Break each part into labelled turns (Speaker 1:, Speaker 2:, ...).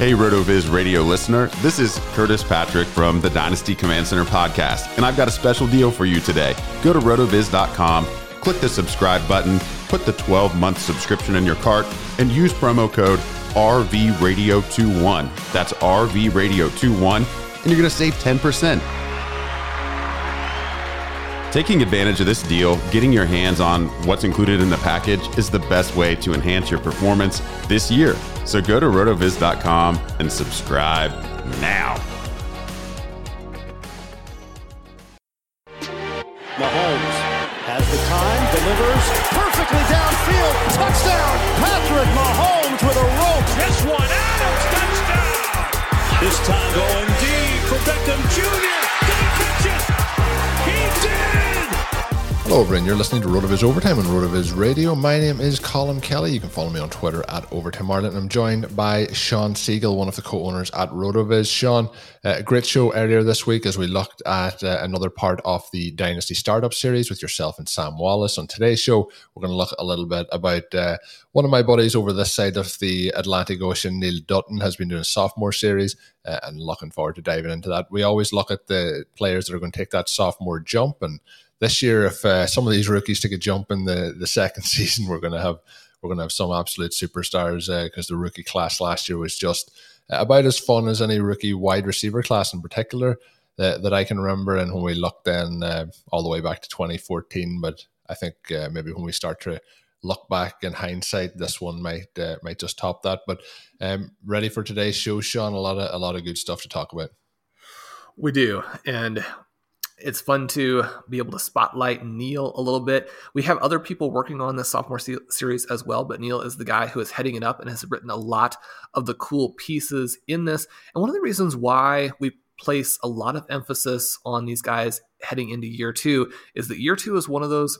Speaker 1: Hey, RotoViz radio listener. This is Curtis Patrick from the Dynasty Command Center podcast, and I've got a special deal for you today. Go to rotoviz.com, click the subscribe button, put the 12 month subscription in your cart, and use promo code RVRadio21. That's RVRadio21, and you're going to save 10%. Taking advantage of this deal, getting your hands on what's included in the package is the best way to enhance your performance this year. So go to rotoviz.com and subscribe now.
Speaker 2: Mahomes has the time, delivers perfectly downfield. Touchdown, Patrick Mahomes with a rope.
Speaker 3: This one, Adams, touchdown.
Speaker 2: This time going deep for Beckham Jr.
Speaker 4: Hello, everyone. You're listening to RotoViz Overtime on RotoViz Radio. My name is Colin Kelly. You can follow me on Twitter at Overtime Ireland. I'm joined by Sean Siegel, one of the co-owners at RotoViz. Sean, uh, a great show earlier this week as we looked at uh, another part of the Dynasty Startup series with yourself and Sam Wallace. On today's show, we're going to look a little bit about uh, one of my buddies over this side of the Atlantic Ocean, Neil Dutton, has been doing a sophomore series uh, and looking forward to diving into that. We always look at the players that are going to take that sophomore jump and this year, if uh, some of these rookies take a jump in the, the second season, we're going to have we're going to have some absolute superstars because uh, the rookie class last year was just about as fun as any rookie wide receiver class in particular that, that I can remember. And when we look then uh, all the way back to 2014, but I think uh, maybe when we start to look back in hindsight, this one might uh, might just top that. But um, ready for today's show, Sean? A lot of a lot of good stuff to talk about.
Speaker 5: We do, and it's fun to be able to spotlight Neil a little bit. We have other people working on this sophomore se- series as well, but Neil is the guy who is heading it up and has written a lot of the cool pieces in this. And one of the reasons why we place a lot of emphasis on these guys heading into year two is that year two is one of those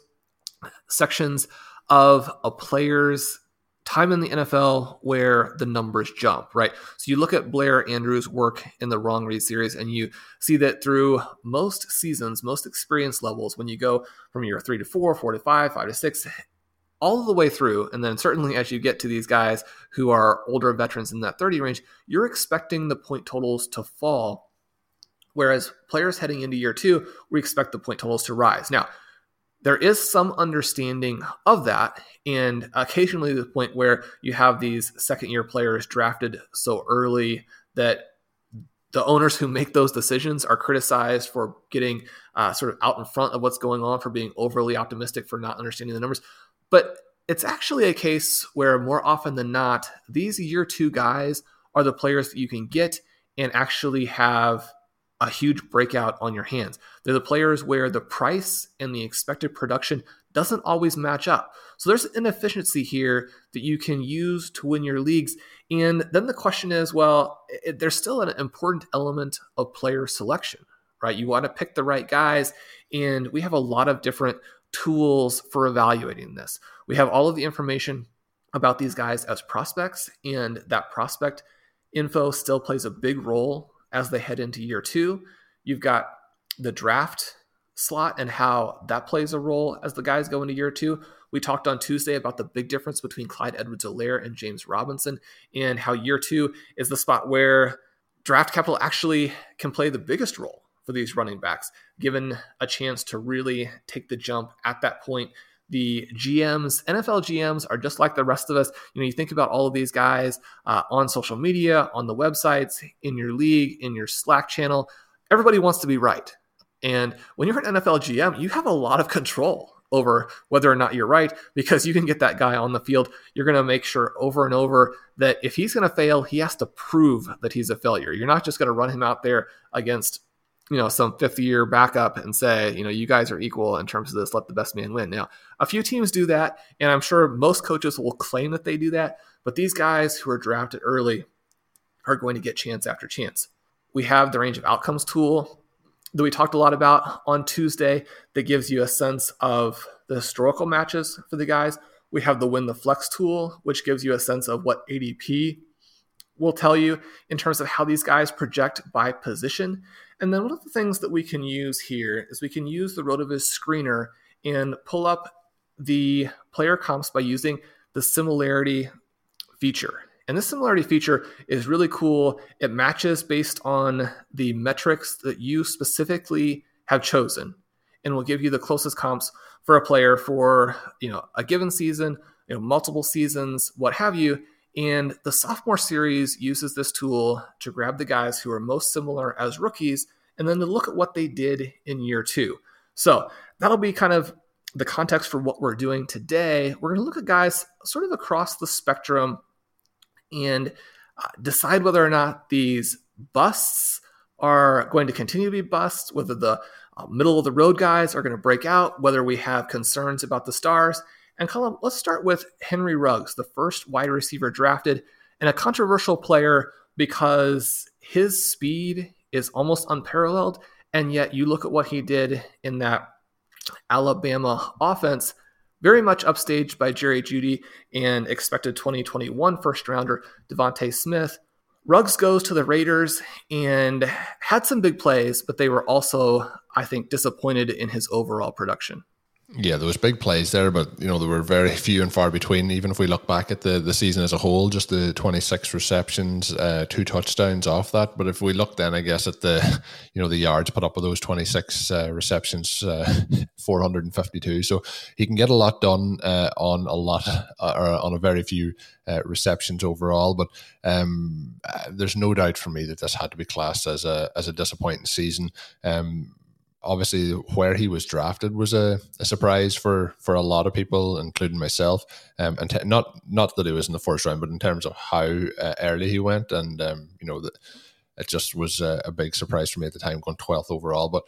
Speaker 5: sections of a player's time in the NFL where the numbers jump, right? So you look at Blair Andrews' work in the Wrong Read series, and you see that through most seasons, most experience levels, when you go from year three to four, four to five, five to six, all the way through, and then certainly as you get to these guys who are older veterans in that 30 range, you're expecting the point totals to fall. Whereas players heading into year two, we expect the point totals to rise. Now, there is some understanding of that and occasionally the point where you have these second year players drafted so early that the owners who make those decisions are criticized for getting uh, sort of out in front of what's going on for being overly optimistic for not understanding the numbers. But it's actually a case where more often than not these year two guys are the players that you can get and actually have a huge breakout on your hands. They're the players where the price and the expected production doesn't always match up. So there's an inefficiency here that you can use to win your leagues. And then the question is well, it, there's still an important element of player selection, right? You want to pick the right guys. And we have a lot of different tools for evaluating this. We have all of the information about these guys as prospects, and that prospect info still plays a big role as they head into year two. You've got the draft slot and how that plays a role as the guys go into year two. We talked on Tuesday about the big difference between Clyde Edwards Helaire and James Robinson, and how year two is the spot where draft capital actually can play the biggest role for these running backs, given a chance to really take the jump at that point. The GMs, NFL GMs, are just like the rest of us. You know, you think about all of these guys uh, on social media, on the websites, in your league, in your Slack channel. Everybody wants to be right. And when you're an NFL GM, you have a lot of control over whether or not you're right because you can get that guy on the field. You're going to make sure over and over that if he's going to fail, he has to prove that he's a failure. You're not just going to run him out there against you know some fifth year backup and say you know you guys are equal in terms of this. Let the best man win. Now a few teams do that and i'm sure most coaches will claim that they do that but these guys who are drafted early are going to get chance after chance. We have the range of outcomes tool that we talked a lot about on tuesday that gives you a sense of the historical matches for the guys. We have the win the flex tool which gives you a sense of what adp will tell you in terms of how these guys project by position and then one of the things that we can use here is we can use the RotoViz screener and pull up the player comps by using the similarity feature. And this similarity feature is really cool. It matches based on the metrics that you specifically have chosen and will give you the closest comps for a player for, you know, a given season, you know, multiple seasons, what have you. And the sophomore series uses this tool to grab the guys who are most similar as rookies and then to look at what they did in year two. So that'll be kind of the context for what we're doing today. We're going to look at guys sort of across the spectrum and uh, decide whether or not these busts are going to continue to be busts, whether the uh, middle of the road guys are going to break out, whether we have concerns about the stars. And Colin, let's start with Henry Ruggs, the first wide receiver drafted, and a controversial player because his speed is almost unparalleled. And yet, you look at what he did in that Alabama offense, very much upstaged by Jerry Jeudy and expected 2021 first rounder DeVonta Smith. Ruggs goes to the Raiders and had some big plays, but they were also, I think, disappointed in his overall production.
Speaker 4: Yeah, there was big plays there, but you know there were very few and far between. Even if we look back at the, the season as a whole, just the twenty six receptions, uh, two touchdowns off that. But if we look then, I guess at the you know the yards put up with those twenty six uh, receptions, uh, four hundred and fifty two. So he can get a lot done uh, on a lot uh, or on a very few uh, receptions overall. But um, there's no doubt for me that this had to be classed as a as a disappointing season. Um, obviously where he was drafted was a, a, surprise for for a lot of people, including myself. Um, and not not that he was in the first round, but in terms of how uh, early he went, and um, you know it just was a, a, big surprise for me at the time, going twelfth overall. But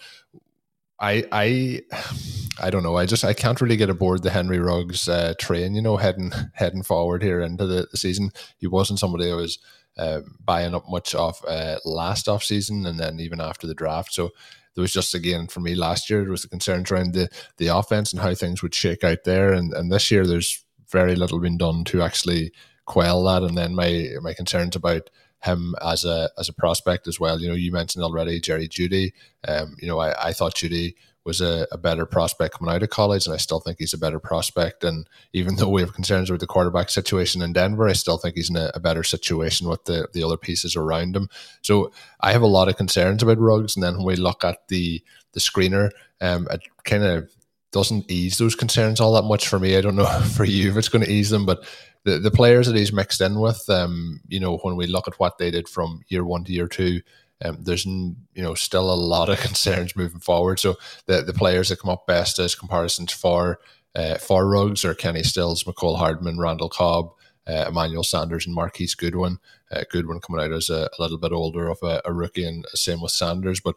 Speaker 4: I I I don't know. I just I can't really get aboard the Henry Ruggs uh, train. You know, heading heading forward here into the, the season, he wasn't somebody I was. Uh, buying up much off uh, last off season and then even after the draft. So there was just again for me last year there was the concerns around the the offense and how things would shake out there, and and this year there's very little been done to actually quell that, and then my my concerns about him as a as a prospect as well. You know, you mentioned already Jerry Jeudy. Um, you know, I, I thought Jeudy was a, a, better prospect coming out of college, and I still think he's a better prospect. And even though we have concerns with the quarterback situation in Denver, I still think he's in a, a, better situation with the, the other pieces around him. So I have a lot of concerns about Ruggs. And then when we look at the the screener, um, it kind of doesn't ease those concerns all that much for me. I don't know for you if it's going to ease them, but the, the players that he's mixed in with, um, you know, when we look at what they did from year one to year two, um, there's you know still a lot of concerns moving forward. So the the players that come up best as comparisons for uh, for Ruggs or Kenny Stills, Mecole Hardman, Randall Cobb, uh, Emmanuel Sanders and Marquise Goodwin. Uh, Goodwin coming out as a, a, little bit older of a, a rookie, and same with Sanders. But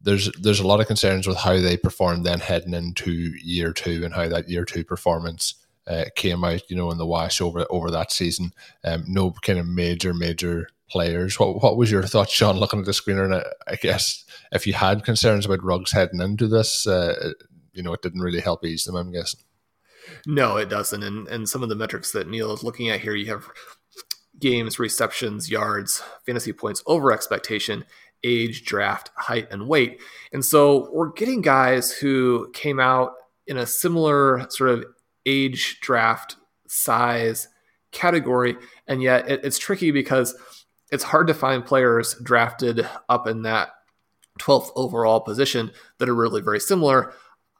Speaker 4: there's there's a lot of concerns with how they performed then heading into year two and how that year two performance uh, came out, you know, in the wash over over that season. Um, no kind of major major players. What what was your thoughts, Sean, looking at the screener? And I, I guess if you had concerns about Ruggs heading into this, uh, you know, it didn't really help ease them. I'm guessing.
Speaker 5: No, it doesn't. And and some of the metrics that Neil is looking at here, you have games, receptions, yards, fantasy points over expectation, age, draft, height, and weight. And so we're getting guys who came out in a similar sort of age, draft, size category, and yet it, it's tricky because it's hard to find players drafted up in that 12th overall position that are really very similar.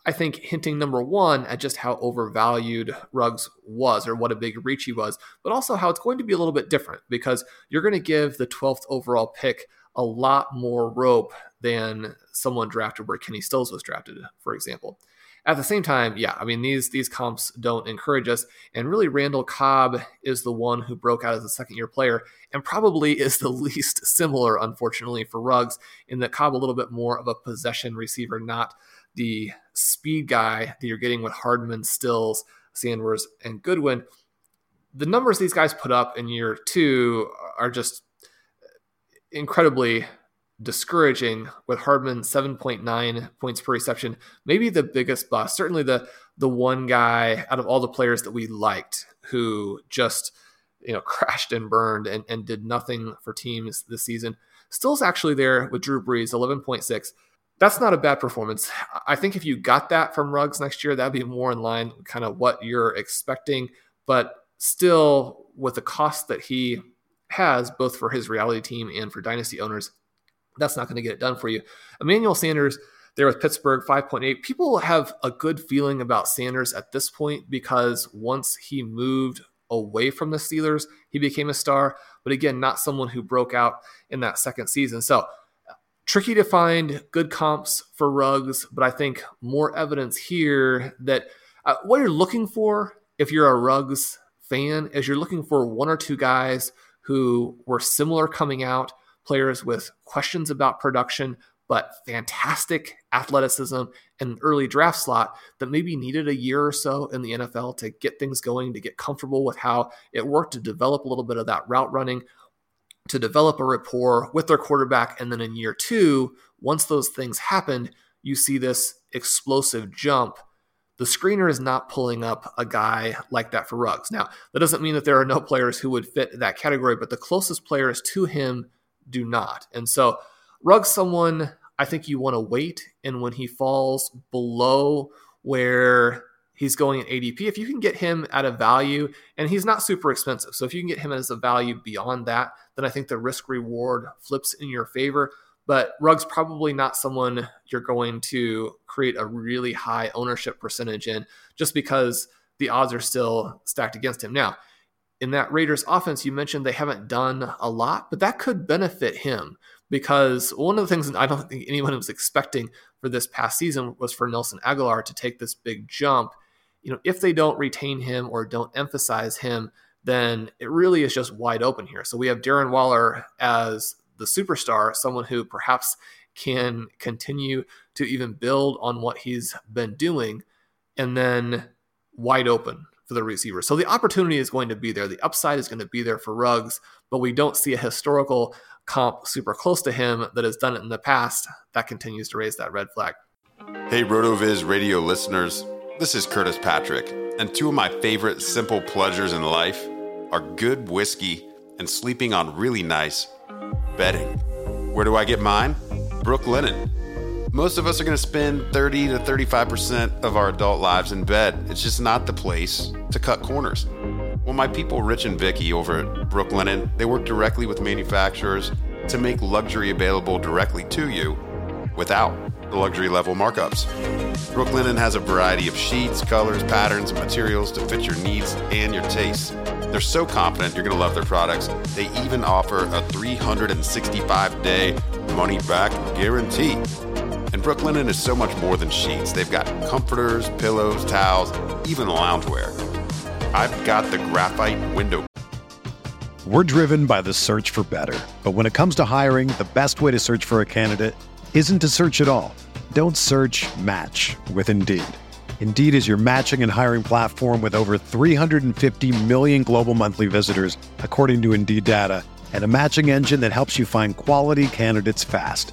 Speaker 5: I think hinting number one at just how overvalued Ruggs was or what a big reach he was, but also how it's going to be a little bit different because you're going to give the 12th overall pick a lot more rope than someone drafted where Kenny Stills was drafted, for example. At the same time, yeah, I mean these these comps don't encourage us, and really Randall Cobb is the one who broke out as a second year player, and probably is the least similar, unfortunately, for Ruggs, in that Cobb a little bit more of a possession receiver, not the speed guy that you're getting with Hardman, Stills, Sanders, and Goodwin. The numbers these guys put up in year two are just incredibly discouraging with Hardman 7.9 points per reception, maybe the biggest bust, certainly the the one guy out of all the players that we liked who just you know crashed and burned and, and did nothing for teams this season. Stills actually there with Drew Brees, 11.6. That's not a bad performance. I think if you got that from Ruggs next year, that'd be more in line kind of what you're expecting. But still, with the cost that he has, both for his reality team and for dynasty owners, that's not going to get it done for you. Emmanuel Sanders there with Pittsburgh, 5.8. People have a good feeling about Sanders at this point because once he moved away from the Steelers, he became a star. But again, not someone who broke out in that second season. So tricky to find good comps for Ruggs, but I think more evidence here that uh, what you're looking for if you're a Ruggs fan is you're looking for one or two guys who were similar coming out players with questions about production, but fantastic athleticism and an early draft slot that maybe needed a year or so in the NFL to get things going, to get comfortable with how it worked, to develop a little bit of that route running, to develop a rapport with their quarterback. And then in year two, once those things happened, you see this explosive jump. The screener is not pulling up a guy like that for Ruggs. Now, that doesn't mean that there are no players who would fit that category, but the closest players to him do not. And so Ruggs someone I think you want to wait. And when he falls below where he's going at ADP, if you can get him at a value, and he's not super expensive. So if you can get him as a value beyond that, then I think the risk reward flips in your favor. But Ruggs probably not someone you're going to create a really high ownership percentage in just because the odds are still stacked against him. Now, in that Raiders offense, you mentioned they haven't done a lot, but that could benefit him because one of the things I don't think anyone was expecting for this past season was for Nelson Agholor to take this big jump. You know, if they don't retain him or don't emphasize him, then it really is just wide open here. So we have Darren Waller as the superstar, someone who perhaps can continue to even build on what he's been doing, and then wide open for the receiver. So the opportunity is going to be there. The upside is going to be there for Ruggs, but we don't see a historical comp super close to him that has done it in the past. That continues to raise that red flag.
Speaker 1: Hey, RotoViz radio listeners. This is Curtis Patrick, and two of my favorite simple pleasures in life are good whiskey and sleeping on really nice bedding. Where do I get mine? Brooklinen. Most of us are going to spend 30 to 35% of our adult lives in bed. It's just not the place to cut corners. Well, my people Rich and Vicky over at Brooklinen, they work directly with manufacturers to make luxury available directly to you without the luxury level markups. Brooklinen has a variety of sheets, colors, patterns, and materials to fit your needs and your tastes. They're so confident you're going to love their products. They even offer a 365 day money back guarantee. And Brooklinen is so much more than sheets. They've got comforters, pillows, towels, even loungewear. I've got the graphite window
Speaker 6: We're driven by the search for better. But when it comes to hiring, the best way to search for a candidate isn't to search at all. Don't search match with Indeed. Indeed is your matching and hiring platform with over 350 million global monthly visitors, according to Indeed data, and a matching engine that helps you find quality candidates fast.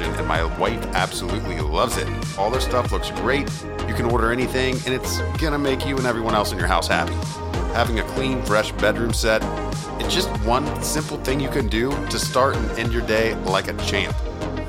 Speaker 1: Collection, and my wife absolutely loves it. All their stuff looks great. You can order anything, and it's gonna make you and everyone else in your house happy. Having a clean, fresh bedroom set, it's just one simple thing you can do to start and end your day like a champ.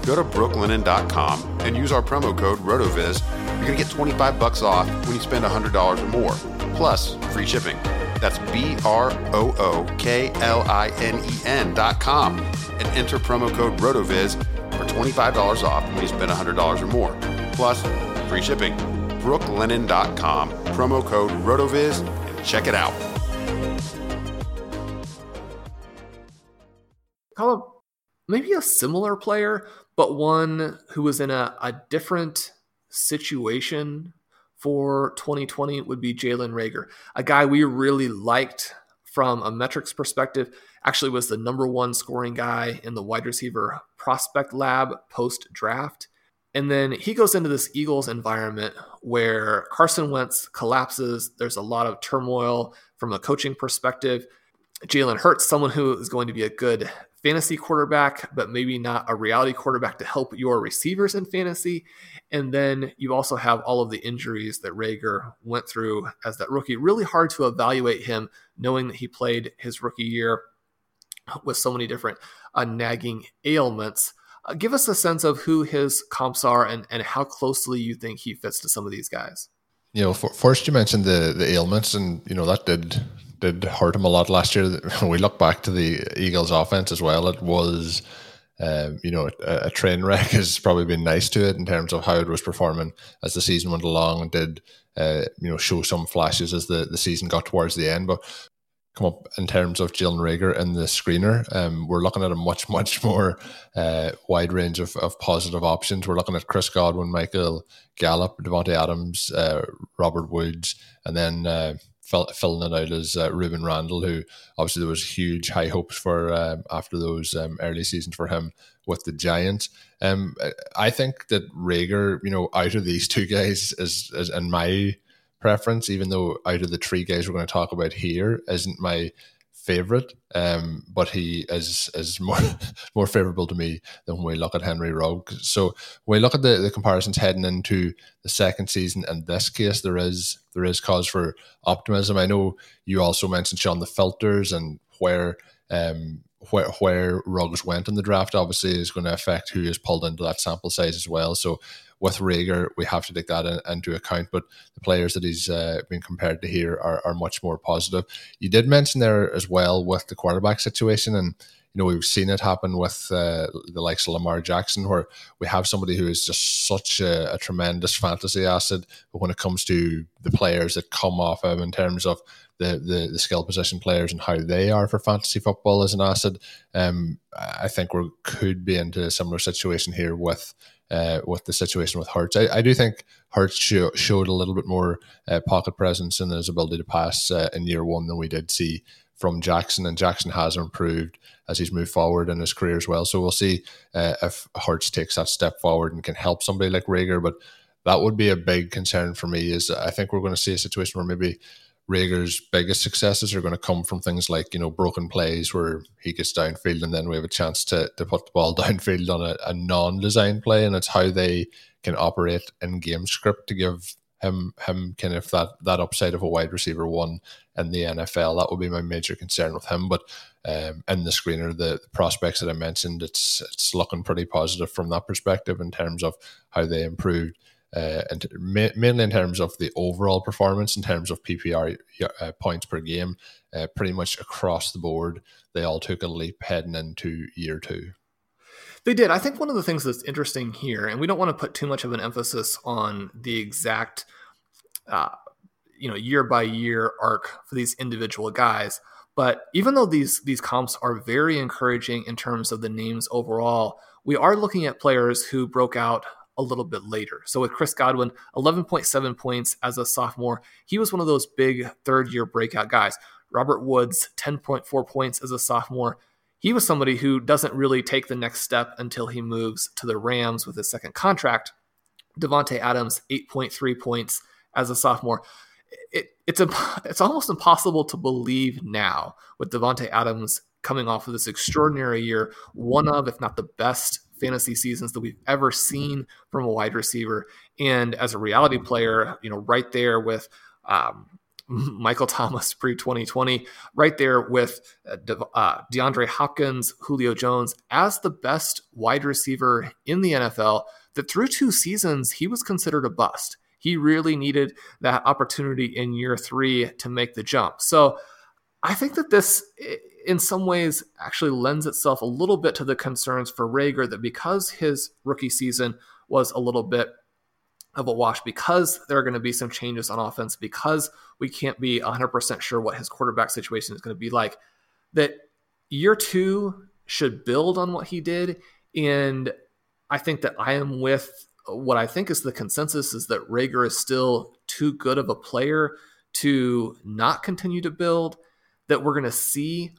Speaker 1: Go to brooklinen.com and use our promo code RotoViz. You're gonna get 25 bucks off when you spend $100 or more, plus free shipping. That's B R O O K L I N E N dot com and enter promo code RotoViz for $25 off when you spend $100 or more, plus free shipping. Brooklinen.com, promo code RotoViz, and check it out.
Speaker 5: Colin, maybe a similar player, but one who was in a, a different situation for 2020 would be Jalen Reagor, a guy we really liked from a metrics perspective. Actually, was the number one scoring guy in the wide receiver prospect lab post draft. And then he goes into this Eagles environment where Carson Wentz collapses. There's a lot of turmoil from a coaching perspective. Jalen Hurts, someone who is going to be a good fantasy quarterback, but maybe not a reality quarterback to help your receivers in fantasy. And then you also have all of the injuries that Reagor went through as that rookie. Really hard to evaluate him knowing that he played his rookie year with so many different uh, nagging ailments. Uh, give us a sense of who his comps are and, and how closely you think he fits to some of these guys.
Speaker 4: You know, for, first you mentioned the the ailments, and you know that did did hurt him a lot last year. When we look back to the Eagles' offense as well, it was, um, you know, a, a, train wreck has probably been nice to it in terms of how it was performing as the season went along and did, uh, you know, show some flashes as the, the season got towards the end. But come up in terms of Jalen Reagor and the screener. Um, we're looking at a much, much more uh, wide range of, of positive options. We're looking at Chris Godwin, Michael Gallup, Davante Adams, uh, Robert Woods, and then uh, fill, filling it out as uh, Rueben Randle, who obviously there was huge high hopes for um, after those um, early seasons for him with the Giants. Um, I think that Reagor, you know, out of these two guys is, is in my preference, even though out of the three guys we're going to talk about here, isn't my favorite. Um, but he is is more more favorable to me than when we look at Henry Ruggs. So when we look at the, the comparisons heading into the second season, in this case, there is there is cause for optimism. I know you also mentioned Sean the filters and where um where where Ruggs went in the draft obviously is going to affect who is pulled into that sample size as well. So with Reagor, we have to take that in, into account. But the players that he's uh, been compared to here are, are much more positive. You did mention there as well with the quarterback situation, and you know we've seen it happen with uh, the likes of Lamar Jackson, where we have somebody who is just such a, a tremendous fantasy asset, but when it comes to the players that come off him in terms of the, the, the skill position players and how they are for fantasy football as an asset. Um, I think we could be into a similar situation here with uh, with the situation with Hurts. I, I do think show, showed a little bit more uh, pocket presence and his ability to pass uh, in year one than we did see from Jackson, and Jackson has improved as he's moved forward in his career as well. So we'll see uh, if Hurts takes that step forward and can help somebody like Reagor. But that would be a big concern for me. Is I think we're going to see a situation where maybe Reagor's biggest successes are going to come from things like, you know, broken plays where he gets downfield and then we have a chance to, to put the ball downfield on a, a non design play. And it's how they can operate in game script to give him him kind of that that upside of a wide receiver one in the NFL. That would be my major concern with him. But um, in the screener, the, the, prospects that I mentioned, it's it's looking pretty positive from that perspective in terms of how they improved. Uh, and mainly in terms of the overall performance, in terms of PPR uh, points per game, uh, pretty much across the board, they all took a leap heading into year two.
Speaker 5: They did. I think one of the things that's interesting here, and we don't want to put too much of an emphasis on the exact, uh, you know, year by year arc for these individual guys. But even though these these comps are very encouraging in terms of the names overall, we are looking at players who broke out a little bit later. So with Chris Godwin, 11.7 points as a sophomore, he was one of those big third year breakout guys. Robert Woods, 10.4 points as a sophomore he was somebody who doesn't really take the next step until he moves to the Rams with his second contract. Davante Adams, 8.3 points as a sophomore. It, it's a, it's almost impossible to believe now with Davante Adams coming off of this extraordinary year, one of, if not the best fantasy seasons that we've ever seen from a wide receiver. And as a reality player, you know, right there with um, Michael Thomas pre 2020, right there with uh, uh, DeAndre Hopkins, Julio Jones as the best wide receiver in the NFL. That through two seasons, he was considered a bust. He really needed that opportunity in year three to make the jump. So I think that this, in some ways, actually lends itself a little bit to the concerns for Reagor that because his rookie season was a little bit of a wash because there are going to be some changes on offense because we can't be 100% sure what his quarterback situation is going to be like that year 2 should build on what he did. And I think that I am with what I think is the consensus is that Reagor is still too good of a player to not continue to build that we're going to see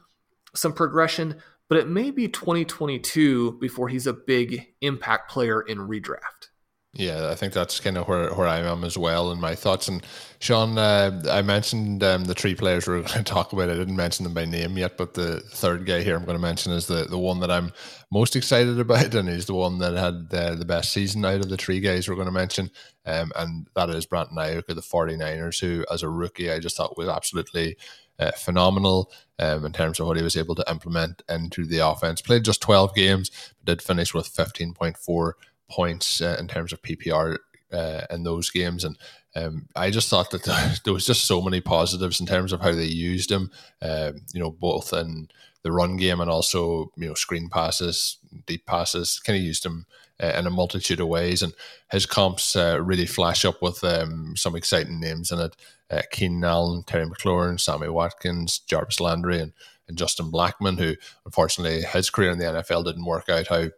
Speaker 5: some progression but it may be 2022 before he's a big impact player in redraft
Speaker 4: yeah, I think that's kind of where, where I am as well in my thoughts. And Sean, uh, I mentioned um, the three players we are going to talk about. I didn't mention them by name yet, but the third guy here I'm going to mention is the, the one that I'm most excited about, and he's the one that had the best season out of the three guys we're going to mention. Um, and that is Brandon Aiyuk of the 49ers, who, as a rookie, I just thought was absolutely uh, phenomenal um, in terms of what he was able to implement into the offense. Played just 12 games, but did finish with 15.4 points uh, in terms of PPR uh, in those games. And um, I just thought that there was just so many positives in terms of how they used him, um, you know, both in the run game and also, you know, screen passes, deep passes, kind of used him in a multitude of ways. And his comps uh, really flash up with um, some exciting names in it. Uh, Keenan Allen, Terry McLaurin, Sammy Watkins, Jarvis Landry, and, and Justin Blackmon, who unfortunately his career in the NFL didn't work out how,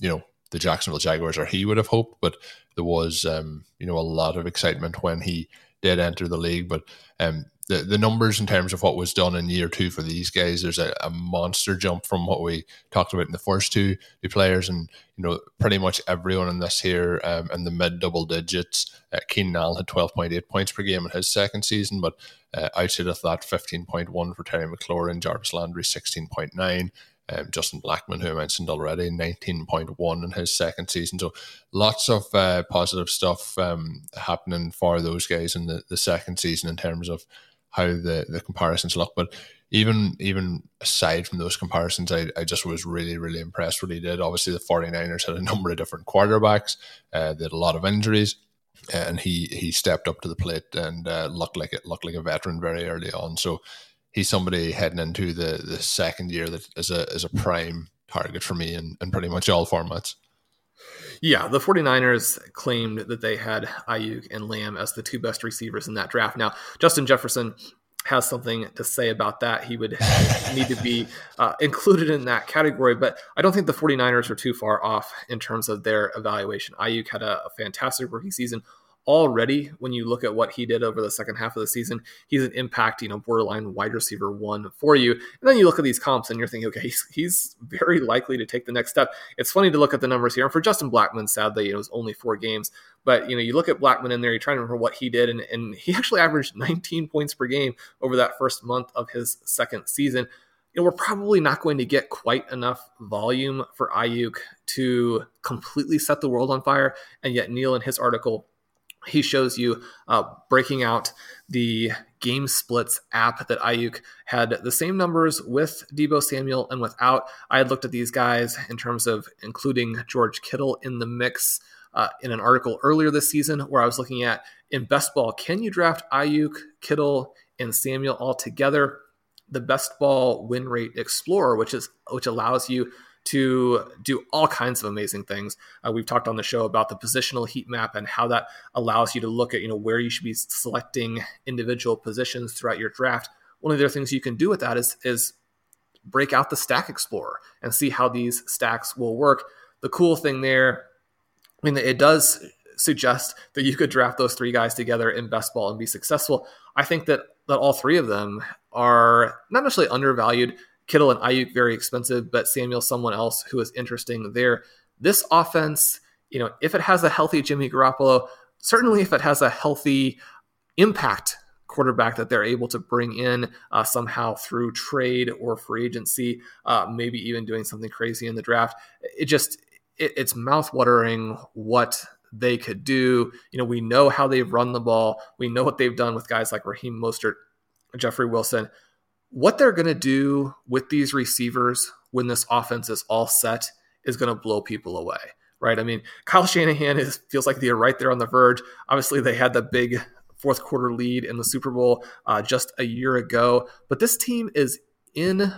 Speaker 4: you know, the Jacksonville Jaguars or he would have hoped. But there was, um, you know, a lot of excitement when he did enter the league. But um, the the numbers in terms of what was done in year two for these guys, there's a, a monster jump from what we talked about in the first two, two players, and you know, pretty much everyone in this here um, in the mid double digits. Uh, Keenan Allen had 12.8 points per game in his second season, but uh, outside of that, 15.1 for Terry McLaurin, Jarvis Landry 16.9, um, Justin Blackmon, who I mentioned already, 19.1 in his second season. So lots of uh, positive stuff um, happening for those guys in the, the second season in terms of how the, the comparisons look. But even even aside from those comparisons, I, I just was really, really impressed what he did. Obviously, the 49ers had a number of different quarterbacks, uh, they had a lot of injuries. And he, he stepped up to the plate and uh, looked like it looked like a veteran very early on. So he's somebody heading into the the second year that is a is a prime target for me in, in pretty much all formats.
Speaker 5: Yeah, the 49ers claimed that they had Aiyuk and Lamb as the two best receivers in that draft. Now, Justin Jefferson has something to say about that. He would need to be uh, included in that category, but I don't think the 49ers are too far off in terms of their evaluation. Aiyuk had a, a fantastic rookie season already when you look at what he did over the second half of the season he's an impact you know borderline wide receiver one for you. And then you look at these comps and you're thinking okay he's, he's very likely to take the next step. It's funny to look at the numbers here. And for justin blackmon sadly it was only four games. But you know you look at blackmon in there you're trying to remember what he did. And, and he actually averaged 19 points per game over that first month of his second season. You know, we're probably not going to get quite enough volume for Aiyuk to completely set the world on fire. And yet, Neil in his article he shows you uh, breaking out the game splits app that Aiyuk had the same numbers with Deebo Samuel and without. I had looked at these guys in terms of including George Kittle in the mix uh, in an article earlier this season where I was looking at in best ball, can you draft Aiyuk, Kittle, and Samuel all together? The best ball win rate explorer, which is which allows you to do all kinds of amazing things. Uh, we've talked on the show about the positional heat map and how that allows you to look at you know where you should be selecting individual positions throughout your draft. One of the other things you can do with that is is break out the stack explorer and see how these stacks will work. The cool thing there, I mean, it does suggest that you could draft those three guys together in best ball and be successful. I think that that all three of them are not necessarily undervalued. Kittle and Aiyuk very expensive, but Samuel someone else who is interesting there. This offense, you know, if it has a healthy Jimmy Garoppolo, certainly if it has a healthy impact quarterback that they're able to bring in uh, somehow through trade or free agency, uh, maybe even doing something crazy in the draft. It just it, it's mouthwatering what they could do. You know, we know how they've run the ball. We know what they've done with guys like Raheem Mostert, Jeffrey Wilson what they're going to do with these receivers when this offense is all set is going to blow people away, right? I mean, Kyle Shanahan is feels like they're right there on the verge. Obviously, they had the big fourth quarter lead in the Super Bowl uh, just a year ago, but this team is in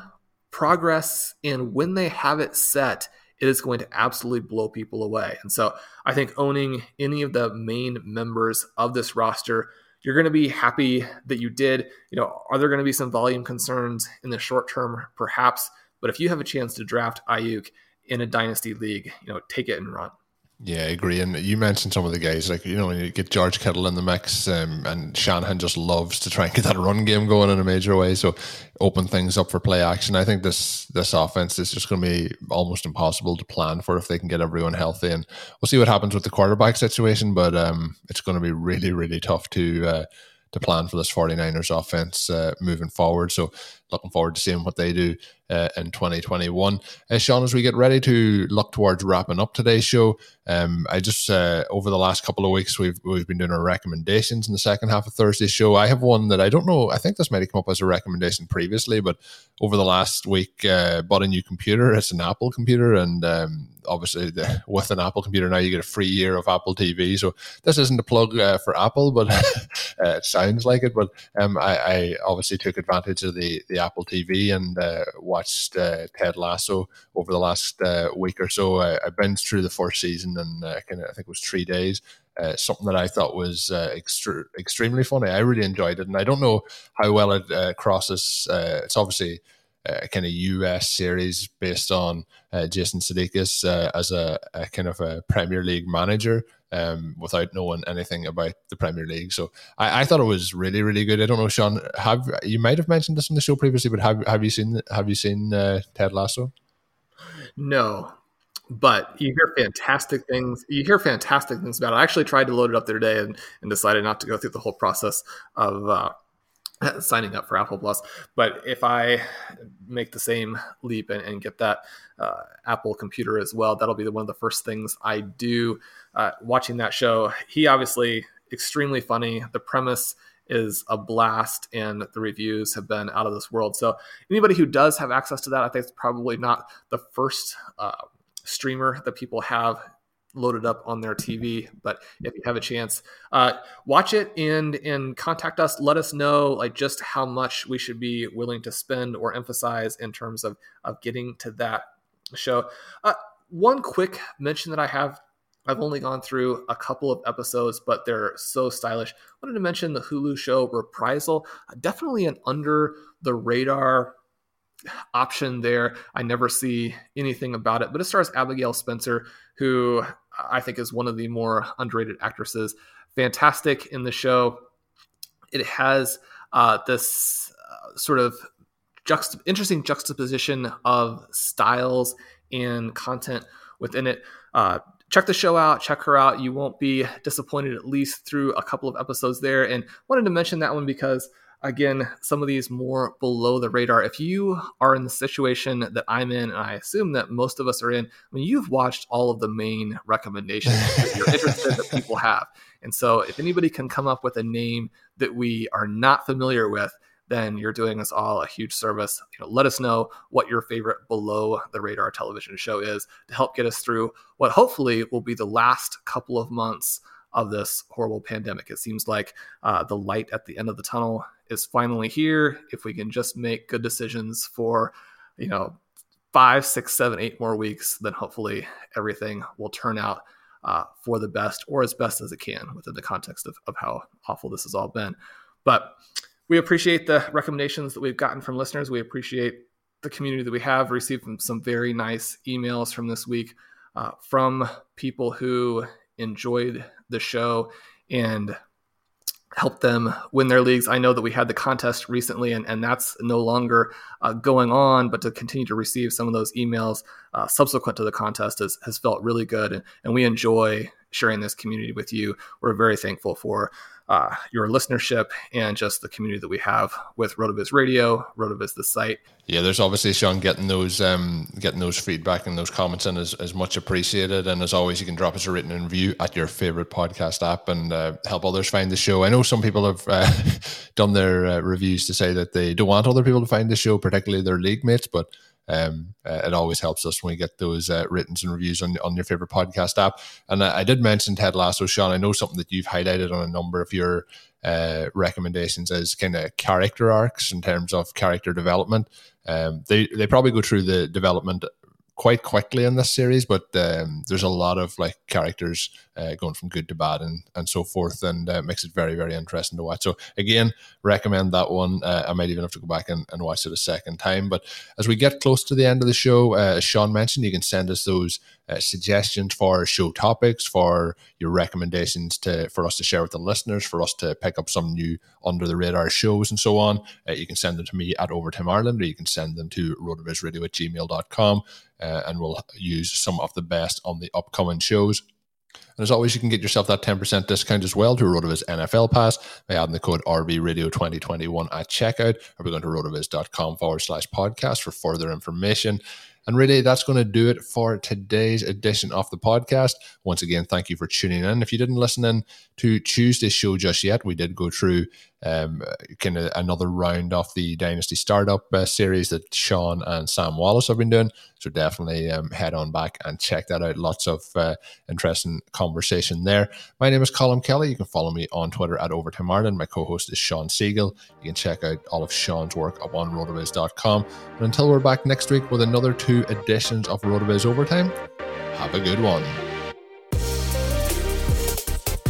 Speaker 5: progress, and when they have it set, it is going to absolutely blow people away. And so, I think owning any of the main members of this roster you're going to be happy that you did. You know, are there going to be some volume concerns in the short term? Perhaps. But if you have a chance to draft Aiyuk in a dynasty league, you know, take it and run.
Speaker 4: Yeah, I agree. And you mentioned some of the guys, like, you know, when you get George Kittle in the mix, um, and Shanahan just loves to try and get that run game going in a major way. So open things up for play action. I think this this offense is just going to be almost impossible to plan for if they can get everyone healthy. And we'll see what happens with the quarterback situation, but um, it's going to be really, really tough to. Uh, to plan for this 49ers offense uh, moving forward. So looking forward to seeing what they do uh, in 2021. Uh, Sean, as we get ready to look towards wrapping up today's show, um, I just uh, over the last couple of weeks we've we've been doing our recommendations in the second half of Thursday's show. I have one that I don't know. I think this might have come up as a recommendation previously, but over the last week, uh, bought a new computer. It's an Apple computer, and um, obviously the, with an Apple computer now you get a free year of Apple TV. So this isn't a plug uh, for Apple, but uh, it sounds like it. But um, I, I, obviously took advantage of the the Apple TV and uh, watched uh, Ted Lasso over the last uh, week or so. I, I binged through the first season and uh, kind of I think it was three days. Uh, something that I thought was uh, extre- extremely funny. I really enjoyed it, and I don't know how well it crosses. it's obviously a kind of US series based on uh, Jason Sudeikis uh, as a, a, kind of a Premier League manager um, without knowing anything about the Premier League. So I, I, thought it was really, really good. I don't know, Sean, have you might have mentioned this in the show previously, but have have you seen have you seen uh, Ted Lasso?
Speaker 5: No, but you hear fantastic things. You hear fantastic things about it. I actually tried to load it up the other day and, and decided not to go through the whole process of uh, signing up for Apple Plus. But if I make the same leap and, and get that uh, Apple computer as well, that'll be one of the first things I do. Uh, watching that show, he obviously extremely funny. The premise is a blast, and the reviews have been out of this world. So anybody who does have access to that, I think it's probably not the first uh, streamer that people have loaded up on their TV. But if you have a chance, uh, watch it and and contact us. Let us know like just how much we should be willing to spend or emphasize in terms of of getting to that show. Uh, one quick mention that I have. I've only gone through a couple of episodes, but they're so stylish. I wanted to mention the Hulu show Reprisal. Definitely an under the radar option there. I never see anything about it, but it stars Abigail Spencer, who I think is one of the more underrated actresses. Fantastic in the show. It has uh, this uh, sort of interesting juxtaposition of styles and content within it. Uh, check the show out, check her out. You won't be disappointed, at least through a couple of episodes there. And wanted to mention that one because again, some of these more below the radar. If you are in the situation that I'm in, and I assume that most of us are in, I mean, you've watched all of the main recommendations that you're interested that people have. And so if anybody can come up with a name that we are not familiar with, then you're doing us all a huge service. You know, let us know what your favorite below the radar television show is to help get us through what hopefully will be the last couple of months of this horrible pandemic. It seems like uh, the light at the end of the tunnel is finally here. If we can just make good decisions for, you know, five, six, seven, eight more weeks, then hopefully everything will turn out uh, for the best or as best as it can within the context of, of how awful this has all been. But we appreciate the recommendations that we've gotten from listeners. We appreciate the community that we have received some very nice emails from this week uh, from people who enjoyed the show and help them win their leagues. I know that we had the contest recently, and, and that's no longer uh, going on, but to continue to receive some of those emails uh, subsequent to the contest has, has felt really good. And, and we enjoy sharing this community with you. We're very thankful for uh, your listenership and just the community that we have with Rotoviz Radio, Rotoviz the site.
Speaker 4: Yeah, there's obviously Shawn getting those um, getting those feedback and those comments in is, is much appreciated. And as always, you can drop us a written review at your favorite podcast app and uh, help others find the show. I know some people have uh, done their uh, reviews to say that they don't want other people to find the show, particularly their league mates, but um, uh, it always helps us when we get those uh, written and reviews on, on your favorite podcast app. And I, I, did mention Ted Lasso, Shawn. I know something that you've highlighted on a number of your uh, recommendations as kind of character arcs in terms of character development. Um, they they probably go through the development quite quickly in this series, but um, there's a lot of like characters uh, going from good to bad and and so forth, and uh, makes it very very interesting to watch. So again, recommend that one. Uh, I might even have to go back and, and watch it a second time. But as we get close to the end of the show, uh, as Shawn mentioned, you can send us those uh, suggestions for show topics, for your recommendations to for us to share with the listeners, for us to pick up some new under the radar shows and so on. Uh, you can send them to me at Overtime Ireland, or you can send them to rotovizradio at gmail.com, uh, and we'll use some of the best on the upcoming shows. And as always, you can get yourself that 10% discount as well to Rotoviz NFL Pass by adding the code RVRadio2021 at checkout or by going to rotoviz.com forward slash podcast for further information. And really, that's going to do it for today's edition of the podcast. Once again, thank you for tuning in. If you didn't listen in to Tuesday's show just yet, we did go through um, kind of another round of the Dynasty Startup uh, series that Shawn and Sam Wallace have been doing. So definitely um, head on back and check that out. Lots of uh, interesting conversation there. My name is Colin Kelly. You can follow me on Twitter at Overtime Ireland. My co-host is Shawn Siegele. You can check out all of Shawn's work up on rotoviz.com. And until we're back next week with another two editions of Rotoviz Overtime, have a good one.